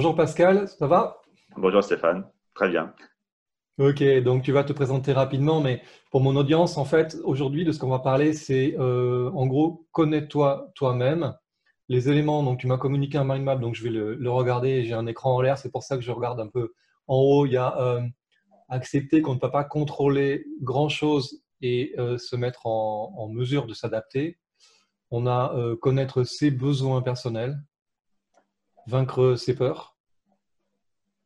Bonjour Pascal, ça va? Bonjour Stéphane, très bien. Ok, donc tu vas te présenter rapidement, mais pour mon audience, en fait, aujourd'hui, de ce qu'on va parler, c'est euh, en gros, connais-toi toi-même. Les éléments, donc tu m'as communiqué un mind map, donc je vais le, regarder. J'ai un écran en l'air, c'est pour ça que je regarde un peu en haut. Il y a euh, accepter qu'on ne peut pas contrôler grand-chose et euh, se mettre en, mesure de s'adapter. On a connaître ses besoins personnels, vaincre ses peurs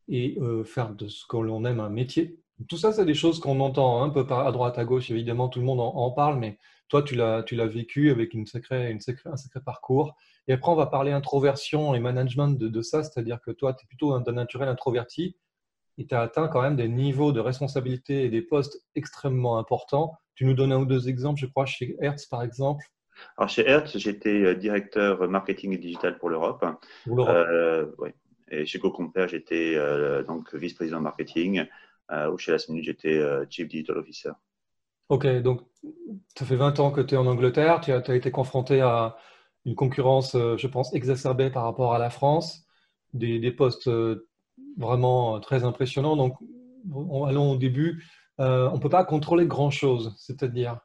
et faire de ce que l'on aime un métier. Tout ça, c'est des choses qu'on entend un peu à droite, à gauche. Évidemment, tout le monde en, parle, mais toi, tu l'as, vécu avec une sacrée, une un sacré parcours. Et après, on va parler introversion et management de, ça, c'est-à-dire que toi, tu es plutôt d'un naturel introverti et tu as atteint quand même des niveaux de responsabilité et des postes extrêmement importants. Tu nous donnes un ou deux exemples, je crois, chez Hertz, par exemple. Alors, chez Hertz, j'étais euh, directeur marketing et digital pour l'Europe. Euh, oui. Et chez GoCompare, j'étais euh, donc vice-président marketing. Euh, ou chez Last Minute, j'étais euh, Chief Digital Officer. Ok, donc ça fait 20 ans que tu es en Angleterre, tu as, as, été confronté à une concurrence, je pense, exacerbée par rapport à la France, des, des postes vraiment très impressionnants. Donc, allons au début. on ne peut pas contrôler grand-chose, c'est-à-dire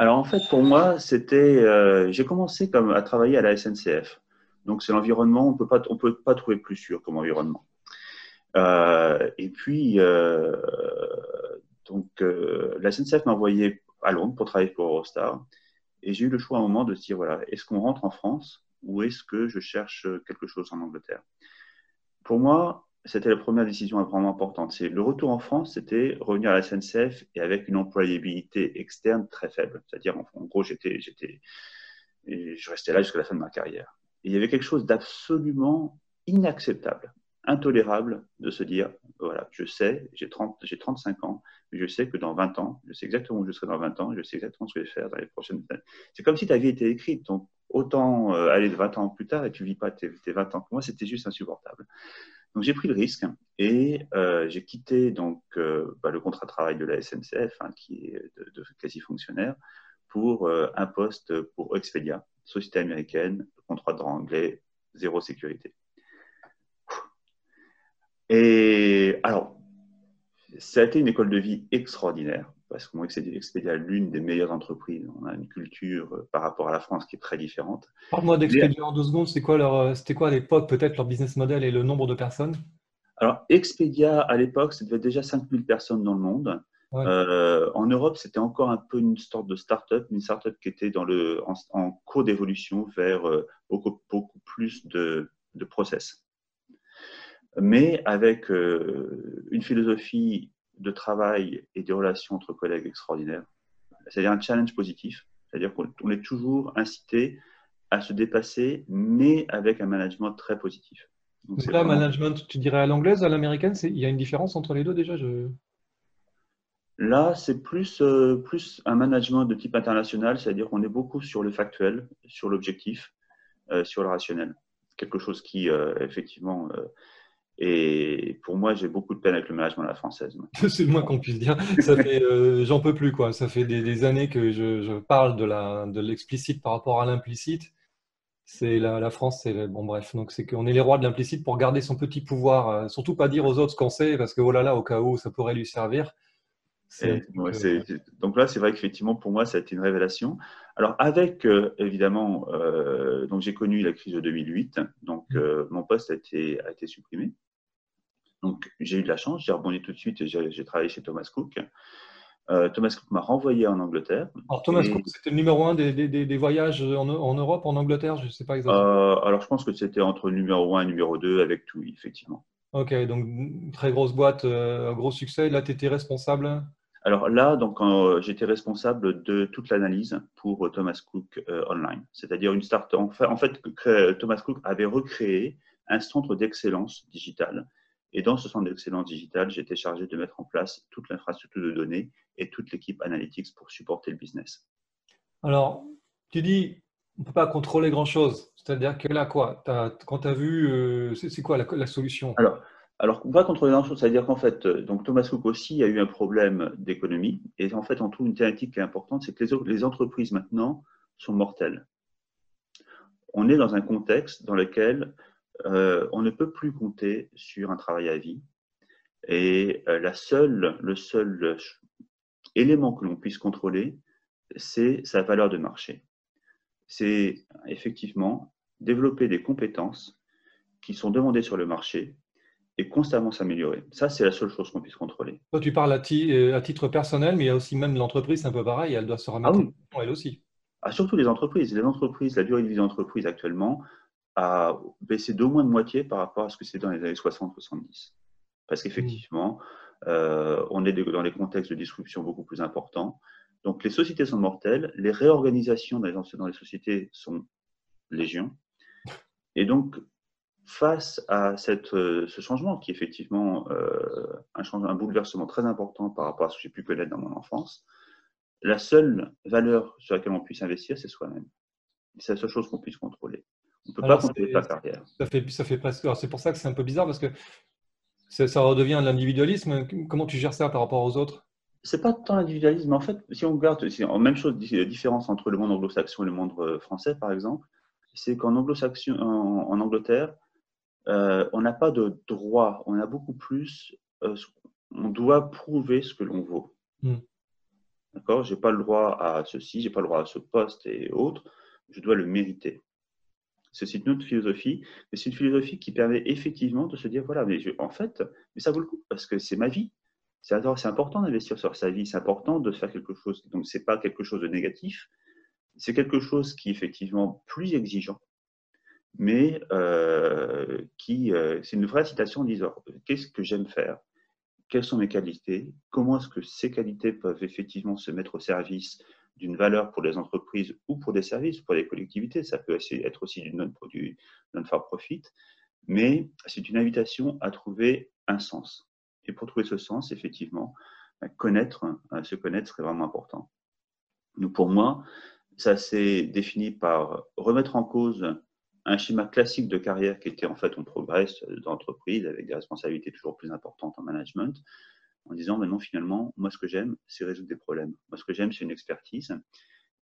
Alors, en fait, pour moi, c'était. J'ai commencé comme à travailler à la SNCF. Donc, c'est l'environnement, on ne peut pas trouver plus sûr comme environnement. Euh, et puis, euh, donc, euh, la SNCF m'a envoyé à Londres pour travailler pour Eurostar. Et j'ai eu le choix à un moment de dire, voilà, est-ce qu'on rentre en France ou est-ce que je cherche quelque chose en Angleterre? Pour moi, c'était la première décision vraiment importante. C'est le retour en France, c'était revenir à la SNCF et avec une employabilité externe très faible. C'est-à-dire, en, gros, j'étais, j'étais, je restais là jusqu'à la fin de ma carrière. Il y avait quelque chose d'absolument inacceptable intolérable de se dire, voilà, je sais, j'ai 35 ans, je sais que dans 20 ans, je sais exactement où je serai dans 20 ans, je sais exactement ce que je vais faire dans les prochaines années. C'est comme si ta vie était écrite, donc autant euh, aller de 20 ans plus tard et tu vis pas tes, 20 ans. Pour moi, c'était juste insupportable. Donc j'ai pris le risque et euh, j'ai quitté donc euh, bah, le contrat de travail de la SNCF, hein, qui est de, quasi fonctionnaire, pour un poste pour Expedia, société américaine, contrat de droit anglais, zéro sécurité. Et alors, ça a été une école de vie extraordinaire parce que moi, Expedia est l'une des meilleures entreprises. On a une culture euh, par rapport à la France qui est très différente. Parle-moi d'Expedia en deux secondes. C'était quoi, leur, euh, c'était quoi à l'époque, peut-être leur business model et le nombre de personnes? Alors, Expedia, à l'époque, c'était déjà 5000 personnes dans le monde. Euh, en Europe, c'était encore un peu une sorte de start-up, une start-up qui était dans le, en, cours d'évolution vers beaucoup, beaucoup plus de, de process mais avec euh, une philosophie de travail et des relations entre collègues extraordinaires. C'est-à-dire un challenge positif, c'est-à-dire qu'on est toujours incité à se dépasser, mais avec un management très positif. Donc, là, management, tu dirais à l'anglaise, à l'américaine, il y a une différence entre les deux déjà je... Là, c'est plus, euh, plus un management de type international, c'est-à-dire qu'on est beaucoup sur le factuel, sur l'objectif, euh, sur le rationnel. Quelque chose qui, effectivement, et pour moi, j'ai beaucoup de peine avec le management à la française. C'est le moins qu'on puisse dire. Euh, j'en peux plus quoi. Ça fait des, années que je, parle de la, de l'explicite par rapport à l'implicite. C'est la, la, France, c'est bon bref. Donc c'est qu'on est les rois de l'implicite pour garder son petit pouvoir. Euh, surtout pas dire aux autres ce qu'on sait parce que oh là là, au cas où ça pourrait lui servir. donc là, c'est vrai qu'effectivement, pour moi, ça a été une révélation. Alors, avec, euh, évidemment, donc j'ai connu la crise de 2008, donc mmh. mon poste a été, a été supprimé. Donc, j'ai eu de la chance, j'ai rebondi tout de suite et j'ai travaillé chez Thomas Cook. Euh, Thomas Cook m'a renvoyé en Angleterre. Alors, Thomas Cook, c'était le numéro un des, des, des voyages en, en, Europe, en Angleterre, je ne sais pas exactement. Euh, alors, je pense que c'était entre numéro 1 et numéro 2 avec tout, effectivement. Ok, donc très grosse boîte, euh, gros succès. Là, tu étais responsable? Alors là, donc j'étais responsable de toute l'analyse pour Thomas Cook Online. C'est-à-dire une start En fait, en fait, Thomas Cook avait recréé un centre d'excellence digitale et dans ce centre d'excellence digitale, j'étais chargé de mettre en place toute l'infrastructure de données et toute l'équipe analytics pour supporter le business. Alors, tu dis, on ne peut pas contrôler grand-chose. C'est-à-dire que là, quoi? Quand tu as vu, euh, c'est quoi la, solution? Alors, alors, on ne peut pas contrôler grand-chose. C'est-à-dire qu'en fait, euh, donc Thomas Cook aussi a eu un problème d'économie. Et en fait, on trouve une thématique qui est importante, c'est que les, les entreprises maintenant sont mortelles. On est dans un contexte dans lequel on ne peut plus compter sur un travail à vie. Et la seule, le seul élément que l'on puisse contrôler, c'est sa valeur de marché. C'est effectivement développer des compétences qui sont demandées sur le marché et constamment s'améliorer. Ça, c'est la seule chose qu'on puisse contrôler. Toi, tu parles à, euh, à, titre personnel, mais il y a aussi même l'entreprise, c'est un peu pareil, elle doit se remettre ah elle aussi. Ah, surtout les entreprises. Les entreprises, la durée de vie des entreprises actuellement a baissé d'au moins de moitié par rapport à ce que c'était dans les années 60-70. Parce qu'effectivement, euh, on est dans des contextes de disruption beaucoup plus importants. Donc, les sociétés sont mortelles, les réorganisations dans les, sociétés sont légion. Et donc, face à cette, euh, ce changement, qui est effectivement euh, un, un, bouleversement très important par rapport à ce que j'ai pu connaître dans mon enfance, la seule valeur sur laquelle on puisse investir, c'est soi-même. C'est la seule chose qu'on puisse contrôler. On ne peut pas contrôler sa carrière. Ça fait, ça fait presque. C'est pour ça que c'est un peu bizarre parce que ça redevient de l'individualisme. Comment tu gères ça par rapport aux autres? C'est pas tant l'individualisme. En fait, si on regarde, en même chose, différence entre le monde anglo-saxon et le monde euh, français, par exemple, c'est qu'en anglo-saxon, en, Angleterre, euh, on n'a pas de droit. On a beaucoup plus. Euh, on doit prouver ce que l'on vaut. Hmm. D'accord? J'ai pas le droit à ceci, j'ai pas le droit à ce poste et autres. Je dois le mériter. C'est une autre philosophie, mais c'est une philosophie qui permet effectivement de se dire voilà, mais en fait, mais ça vaut le coup parce que c'est ma vie. C'est important d'investir sur sa vie, c'est important de faire quelque chose. Donc, c'est pas quelque chose de négatif, c'est quelque chose qui est effectivement plus exigeant, mais euh, qui, euh, c'est une vraie citation en disant qu'est-ce que j'aime faire? Quelles sont mes qualités? Comment est-ce que ces qualités peuvent effectivement se mettre au service d'une valeur pour les entreprises ou pour des services, pour les collectivités. Ça peut être aussi du non-for profit, mais c'est une invitation à trouver un sens. Et pour trouver ce sens, effectivement, connaître, euh, se connaître serait vraiment important. Donc pour moi, ça s'est défini par remettre en cause un schéma classique de carrière qui était en fait on progresse d'entreprise avec des responsabilités toujours plus importantes en management, en disant, maintenant finalement, moi, ce que j'aime, c'est résoudre des problèmes. Moi, ce que j'aime, c'est une expertise.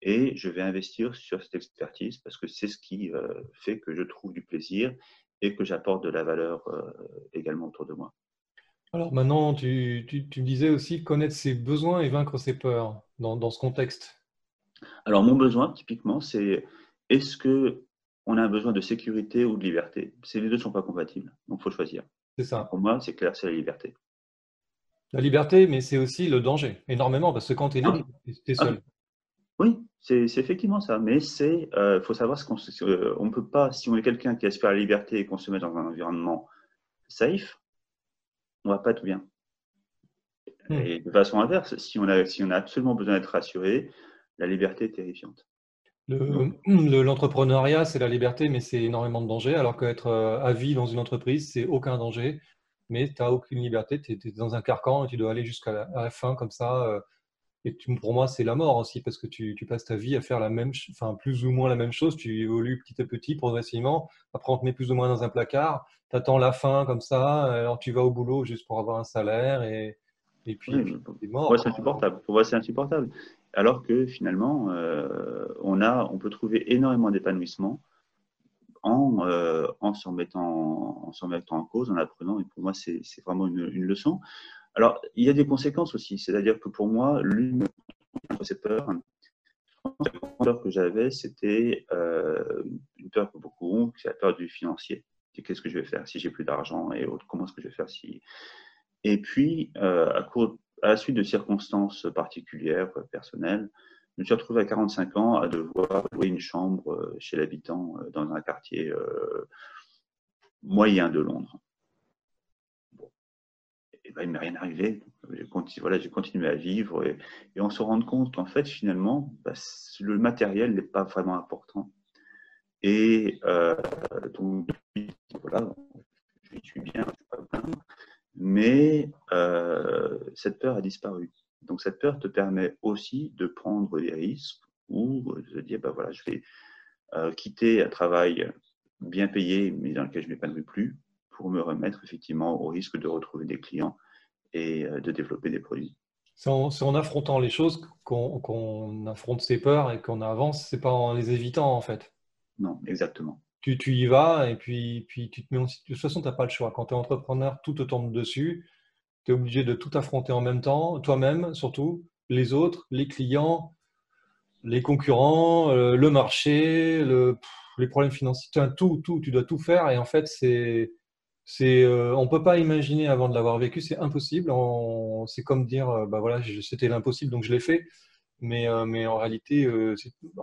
Et je vais investir sur cette expertise parce que c'est ce qui euh, fait que je trouve du plaisir et que j'apporte de la valeur euh, également autour de moi. Alors maintenant, tu, tu, tu, disais aussi connaître ses besoins et vaincre ses peurs dans, dans ce contexte. Alors mon besoin, typiquement, c'est est-ce que on a un besoin de sécurité ou de liberté? Ces deux ne sont pas compatibles, donc il faut choisir. C'est ça. Pour moi, c'est clair, c'est la liberté. La liberté, mais c'est aussi le danger, énormément, parce que quand tu es libre, tu es seul. Ah. Oui, c'est effectivement ça. Mais c'est, euh, faut savoir ce qu'on euh, on peut pas, si on est quelqu'un qui aspire à la liberté et qu'on se met dans un environnement safe, on va pas être bien. Hmm. Et de façon inverse, si on a, si on a absolument besoin d'être rassuré, la liberté est terrifiante. L'entrepreneuriat, c'est la liberté, mais c'est énormément de danger, alors qu'être euh, à vie dans une entreprise, c'est aucun danger mais tu n'as aucune liberté, tu es, dans un carcan et tu dois aller jusqu'à la, fin comme ça. Euh, et pour moi, c'est la mort aussi, parce que tu, passes ta vie à faire la même, enfin, plus ou moins la même chose, tu évolues petit à petit, progressivement, après on te met plus ou moins dans un placard, tu attends la fin comme ça, alors tu vas au boulot juste pour avoir un salaire, et, et puis tu es mort. c'est insupportable. Pour moi, c'est insupportable. Alors que finalement, euh, on, a, on peut trouver énormément d'épanouissement en, euh, en s'en mettant, en en cause, en apprenant. Et pour moi, c'est vraiment une, une, leçon. Alors, il y a des conséquences aussi. C'est-à-dire que pour moi, l'une de ces peurs, la peur que j'avais, c'était euh, une peur que beaucoup ont, c'est la peur du financier. Qu'est-ce que je vais faire si j'ai plus d'argent et autres Comment est-ce que je vais faire si Et puis, euh, à, à la suite de circonstances particulières, personnelles, je me suis retrouvé à 45 ans à devoir louer une chambre euh, chez l'habitant euh, dans un quartier euh, moyen de Londres. Et ben, il ne m'est rien arrivé. J'ai continué, à vivre et, on se rend compte qu'en fait, finalement, bah, le matériel n'est pas vraiment important. Et donc, voilà, je suis bien, je pas bien, mais cette peur a disparu. Donc cette peur te permet aussi de prendre des risques ou de dire, ben voilà, je vais euh, quitter un travail bien payé, mais dans lequel je ne m'épanouis plus, pour me remettre effectivement au risque de retrouver des clients et euh, de développer des produits. C'est en, affrontant les choses qu'on affronte ses peurs et qu'on avance, c'est pas en les évitant en fait. Non, exactement. tu, tu, y vas et puis, puis tu te mets en, de toute façon, tu n'as pas le choix. Quand tu es entrepreneur, tout te tombe dessus. Tu obligé de tout affronter en même temps, toi-même surtout, les autres, les clients, les concurrents, euh, le marché, le, les problèmes financiers, tout, tout, tu dois tout faire. Et en fait, c'est, c'est, euh, on peut pas imaginer avant de l'avoir vécu, c'est impossible. C'est comme dire, euh, bah voilà, c'était l'impossible, donc je l'ai fait. Mais, mais en réalité,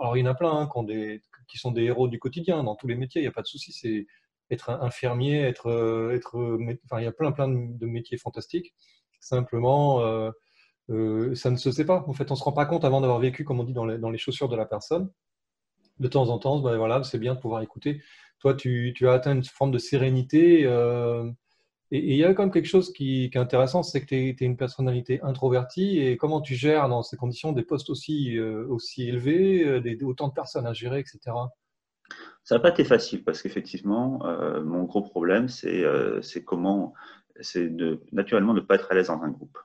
alors il y en a plein hein, qui, qui, sont des héros du quotidien dans tous les métiers, il n'y a pas de souci. C'est être infirmier, être, être, enfin, il y a plein, plein de métiers fantastiques. Simplement, euh, ça ne se sait pas. En fait, on se rend pas compte avant d'avoir vécu, comme on dit, dans les, chaussures de la personne. De temps en temps, ben voilà, c'est bien de pouvoir écouter. Toi, tu, as atteint une forme de sérénité. Euh, et il y a quand même quelque chose qui, est intéressant, c'est que tu es, une personnalité introvertie. Et comment tu gères dans ces conditions des postes aussi, euh, aussi élevés, des, autant de personnes à gérer, etc. Ça n'a pas été facile parce qu'effectivement, mon gros problème, c'est comment, c'est de naturellement ne pas être à l'aise dans un groupe.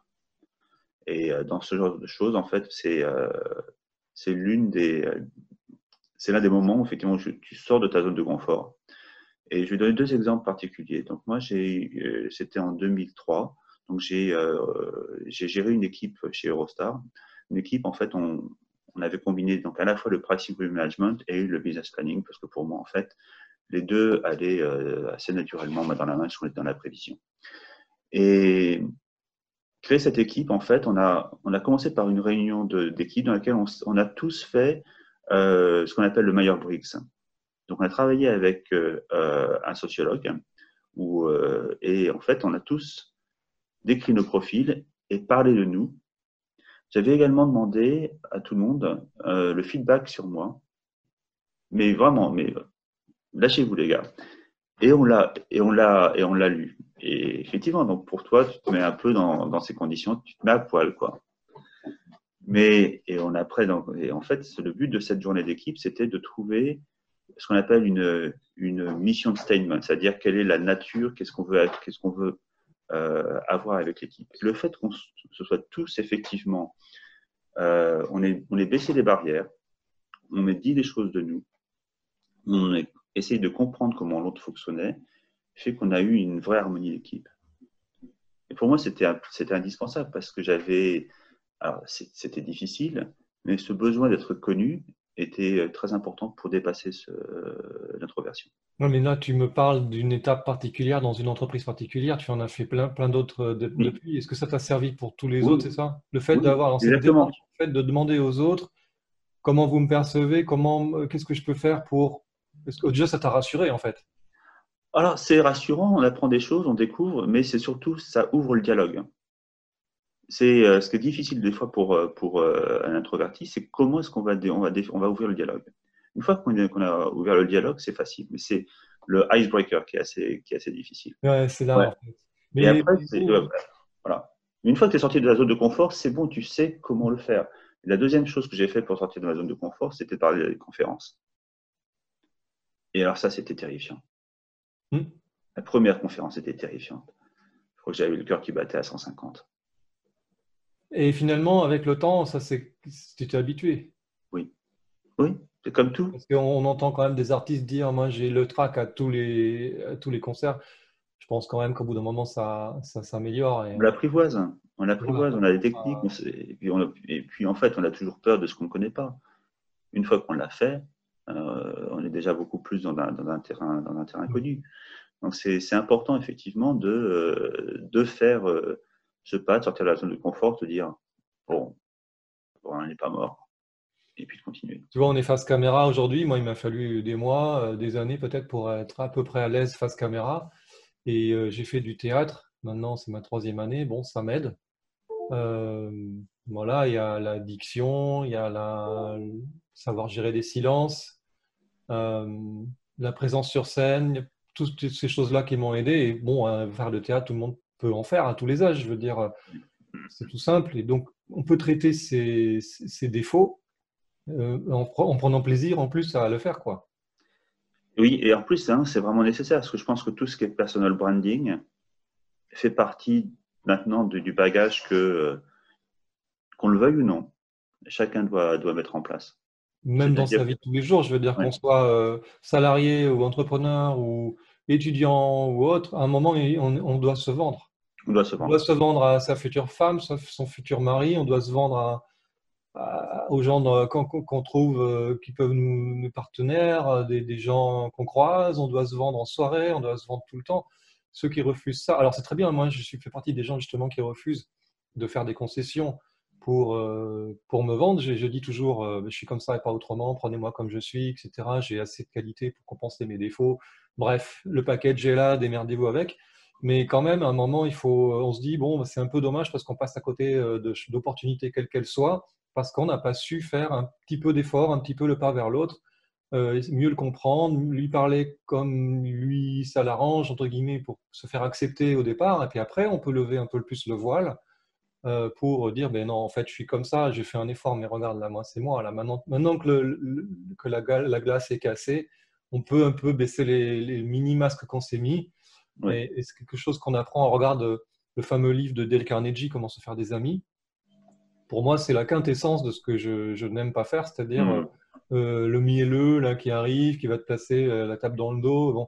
Et euh, dans ce genre de choses, en fait, c'est euh, l'une des c'est l'un des moments où effectivement tu sors de ta zone de confort. Et je vais donner deux exemples particuliers. Donc moi, euh, c'était en 2003. Donc j'ai j'ai géré une équipe chez Eurostar. Une équipe, en fait, on, on avait combiné donc à la fois le pricing management et le business planning parce que pour moi, en fait, les deux allaient assez naturellement dans la main dans la prévision. Et créer cette équipe, en fait, on a, on a commencé par une réunion d'équipe dans laquelle on, a tous fait euh, ce qu'on appelle le meilleur Briggs. Donc, on a travaillé avec euh, un sociologue euh, et en fait, on a tous décrit nos profils et parlé de nous. J'avais également demandé à tout le monde le feedback sur moi. Mais vraiment, mais lâchez-vous les gars. Et on l'a et on l'a et on l'a lu. Et effectivement, donc pour toi, tu te mets un peu dans, ces conditions, tu te mets à poil, quoi. Mais et on après, donc, et en fait, le but de cette journée d'équipe, c'était de trouver ce qu'on appelle une, une mission statement, c'est-à-dire quelle est la nature, qu'est-ce qu'on veut, qu'est-ce qu'on veut euh, avoir avec l'équipe. Le fait qu'on se soit tous effectivement, euh, on est on est baissé les barrières, on a dit des choses de nous, on est essayer de comprendre comment l'autre fonctionnait, fait qu'on a eu une vraie harmonie d'équipe. Et pour moi, c'était indispensable parce que j'avais. C'était difficile, mais ce besoin d'être connu était très important pour dépasser l'introversion. Non, mais là, tu me parles d'une étape particulière dans une entreprise particulière. Tu en as fait plein, plein d'autres depuis. Est-ce que ça t'a servi pour tous les autres, c'est ça? Le fait d'avoir le fait de demander aux autres comment vous me percevez, comment, qu'est-ce que je peux faire pour est-ce que déjà ça t'a rassuré en fait Alors c'est rassurant, on apprend des choses, on découvre, mais c'est surtout ça ouvre le dialogue. C'est euh, ce qui est difficile des fois pour, euh, pour euh, un introverti, c'est comment est-ce qu'on va, on va, on va ouvrir le dialogue. Une fois qu'on a ouvert le dialogue, c'est facile, mais c'est le icebreaker qui est assez, qui est assez difficile. Ouais, c'est là. Mais après, voilà. Une fois que tu es sorti de la zone de confort, c'est bon, tu sais comment le faire. La deuxième chose que j'ai fait pour sortir de ma zone de confort, c'était parler des conférences. Et alors ça, c'était terrifiant. Hmm. La première conférence était terrifiante. Je crois que j'avais le cœur qui battait à 150. Et finalement, avec le temps, ça c'est, tu t'es habitué. Oui, oui, c'est comme tout. Parce qu'on entend quand même des artistes dire, moi j'ai le track à tous les, tous les concerts. Je pense quand même qu'au bout d'un moment, ça, ça s'améliore. On l'apprivoise, on l'apprivoise, on a des techniques. et, puis et puis en fait, on a toujours peur de ce qu'on ne connaît pas. Une fois qu'on l'a fait, euh, on est déjà beaucoup plus dans un, terrain, dans un terrain connu. Donc c'est important effectivement de, euh, de faire euh, ce pas, de sortir de la zone de confort, de dire bon, on n'est pas mort, et puis de continuer. Tu vois, on est face caméra aujourd'hui. Moi, il m'a fallu des mois, des années peut-être pour être à peu près à l'aise face caméra. Et j'ai fait du théâtre. Maintenant, c'est ma troisième année. Bon, ça m'aide. voilà, il y a la diction, il y a la savoir gérer des silences, euh, la présence sur scène, toutes ces choses-là qui m'ont aidé. Et bon, faire le théâtre, tout le monde peut en faire à tous les âges. Je veux dire, c'est tout simple. Et donc, on peut traiter ses, défauts euh, en, prenant plaisir en plus à le faire, quoi. Oui, et en plus, hein, c'est vraiment nécessaire parce que je pense que tout ce qui est personal branding fait partie maintenant du bagage que, qu'on le veuille ou non, chacun doit, doit mettre en place. même dans sa vie de tous les jours. Je veux dire qu'on soit euh, salarié ou entrepreneur ou étudiant ou autre, à un moment, on, doit se vendre. On doit se vendre. On doit se vendre à sa future femme, son futur mari, on doit se vendre aux gens qu'on trouve euh, qui peuvent nous, nous partenaires, euh, des, gens qu'on croise, on doit se vendre en soirée, on doit se vendre tout le temps. Ceux qui refusent ça, alors c'est très bien, moi je suis fait partie des gens justement qui refusent de faire des concessions pour, euh, pour me vendre. Je, dis toujours, je suis comme ça et pas autrement, prenez-moi comme je suis, etc. J'ai assez de qualité pour compenser mes défauts. Bref, le package est là, démerdez-vous avec. Mais quand même, à un moment, il faut, on se dit, bon, c'est un peu dommage parce qu'on passe à côté d'opportunités quelles qu'elles soient, parce qu'on n'a pas su faire un petit peu d'effort, un petit peu le pas vers l'autre, mieux le comprendre, lui parler comme lui, ça l'arrange, entre guillemets, pour se faire accepter au départ. Et puis après, on peut lever un peu plus le voile euh, pour dire ben non, en fait, je suis comme ça, j'ai fait un effort, mais regarde, là, moi, c'est moi. Là, maintenant, maintenant que, le, que la, la, glace est cassée, on peut un peu baisser les, mini-masques qu'on s'est mis. Et, c'est quelque chose qu'on apprend. On regarde le fameux livre de Dale Carnegie, Comment se faire des amis. Pour moi, c'est la quintessence de ce que je, je n'aime pas faire, c'est-à-dire hmm. euh, le mielleux là, qui arrive, qui va te placer euh, la table dans le dos. Bon,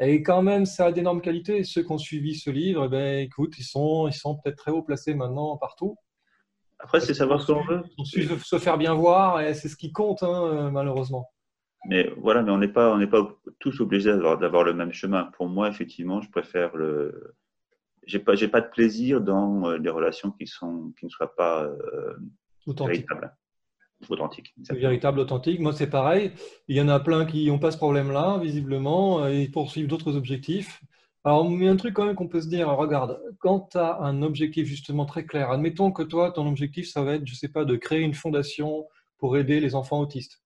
et quand même, ça a d'énormes qualités. ceux qui ont suivi ce livre, eh ben, écoute, ils sont, ils sont peut-être très haut placés maintenant partout. Après, c'est savoir ce qu'on veut. On suit se faire bien voir, et c'est ce qui compte, hein, malheureusement. Mais voilà, mais on n'est pas, on n'est pas tous obligés d'avoir le même chemin. Pour moi, effectivement, je préfère le. J'ai pas, j'ai pas de plaisir dans euh, les relations qui sont, qui ne soient pas euh, véritables authentique. Véritable, authentique. Moi, c'est pareil. Il y en a plein qui n'ont pas ce problème-là, visiblement, et poursuivent d'autres objectifs. Alors, il y a un truc quand même qu'on peut se dire, regarde, quand tu as un objectif justement très clair, admettons que toi, ton objectif, ça va être, je ne sais pas, de créer une fondation pour aider les enfants autistes.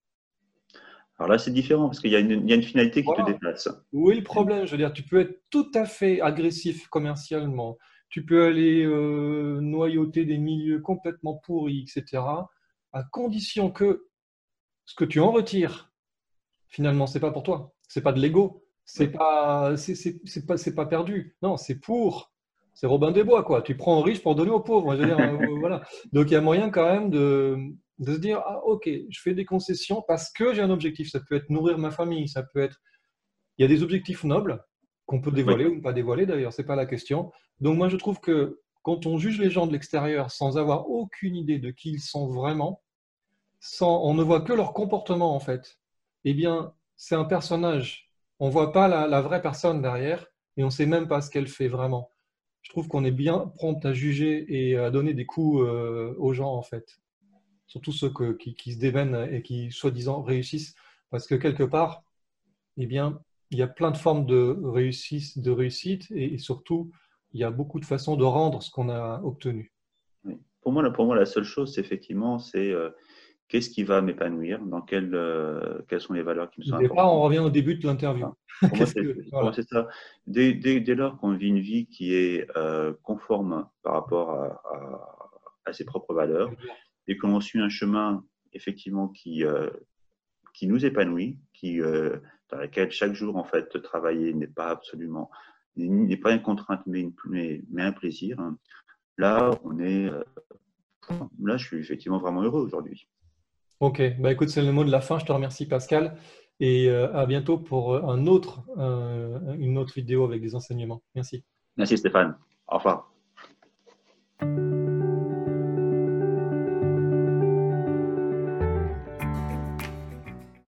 Alors là, c'est différent parce qu'il y, a une finalité qui te déplace. Oui, le problème, je veux dire, tu peux être tout à fait agressif commercialement, tu peux aller euh, noyauter des milieux complètement pourris, etc à condition que ce que tu en retires, finalement, c'est pas pour toi. C'est pas de l'ego. C'est pas, c'est pas, pas perdu. Non, c'est pour. C'est Robin des Bois, quoi. Tu prends aux riches pour donner aux pauvres. Euh, voilà. Donc il y a moyen quand même de, de se dire, ah ok, je fais des concessions parce que j'ai un objectif. Ça peut être nourrir ma famille, ça peut être. Il y a des objectifs nobles qu'on peut dévoiler ou ne pas dévoiler d'ailleurs, c'est pas la question. Donc moi je trouve que quand on juge les gens de l'extérieur sans avoir aucune idée de qui ils sont vraiment, on ne voit que leur comportement en fait, eh bien, c'est un personnage. On ne voit pas la, vraie personne derrière et on ne sait même pas ce qu'elle fait vraiment. Je trouve qu'on est bien prompt à juger et à donner des coups euh, aux gens en fait. Surtout ceux qui, se démènent et qui soi-disant réussissent. Parce que quelque part, eh bien, il y a plein de formes de réussite, de réussite et, surtout, il y a beaucoup de façons de rendre ce qu'on a obtenu. Pour, moi, pour moi, la seule chose, effectivement, c'est euh, qu'est-ce qui va m'épanouir, dans quelles, euh, quelles sont les valeurs qui me sont importantes. on revient au début de l'interview. c'est ça. Dès, dès, dès lors qu'on vit une vie qui est euh, conforme par rapport à, à, ses propres valeurs et qu'on suit un chemin effectivement qui, euh, qui nous épanouit, qui, dans lequel chaque jour en fait travailler n'est pas absolument n'est pas une contrainte mais, mais, mais un plaisir. Hein. Là, on est là, je suis effectivement vraiment heureux aujourd'hui. Ok, bah écoute, c'est le mot de la fin. Je te remercie Pascal et euh, à bientôt pour euh, un autre, euh, une autre vidéo avec des enseignements. Merci. Merci Stéphane. Au revoir.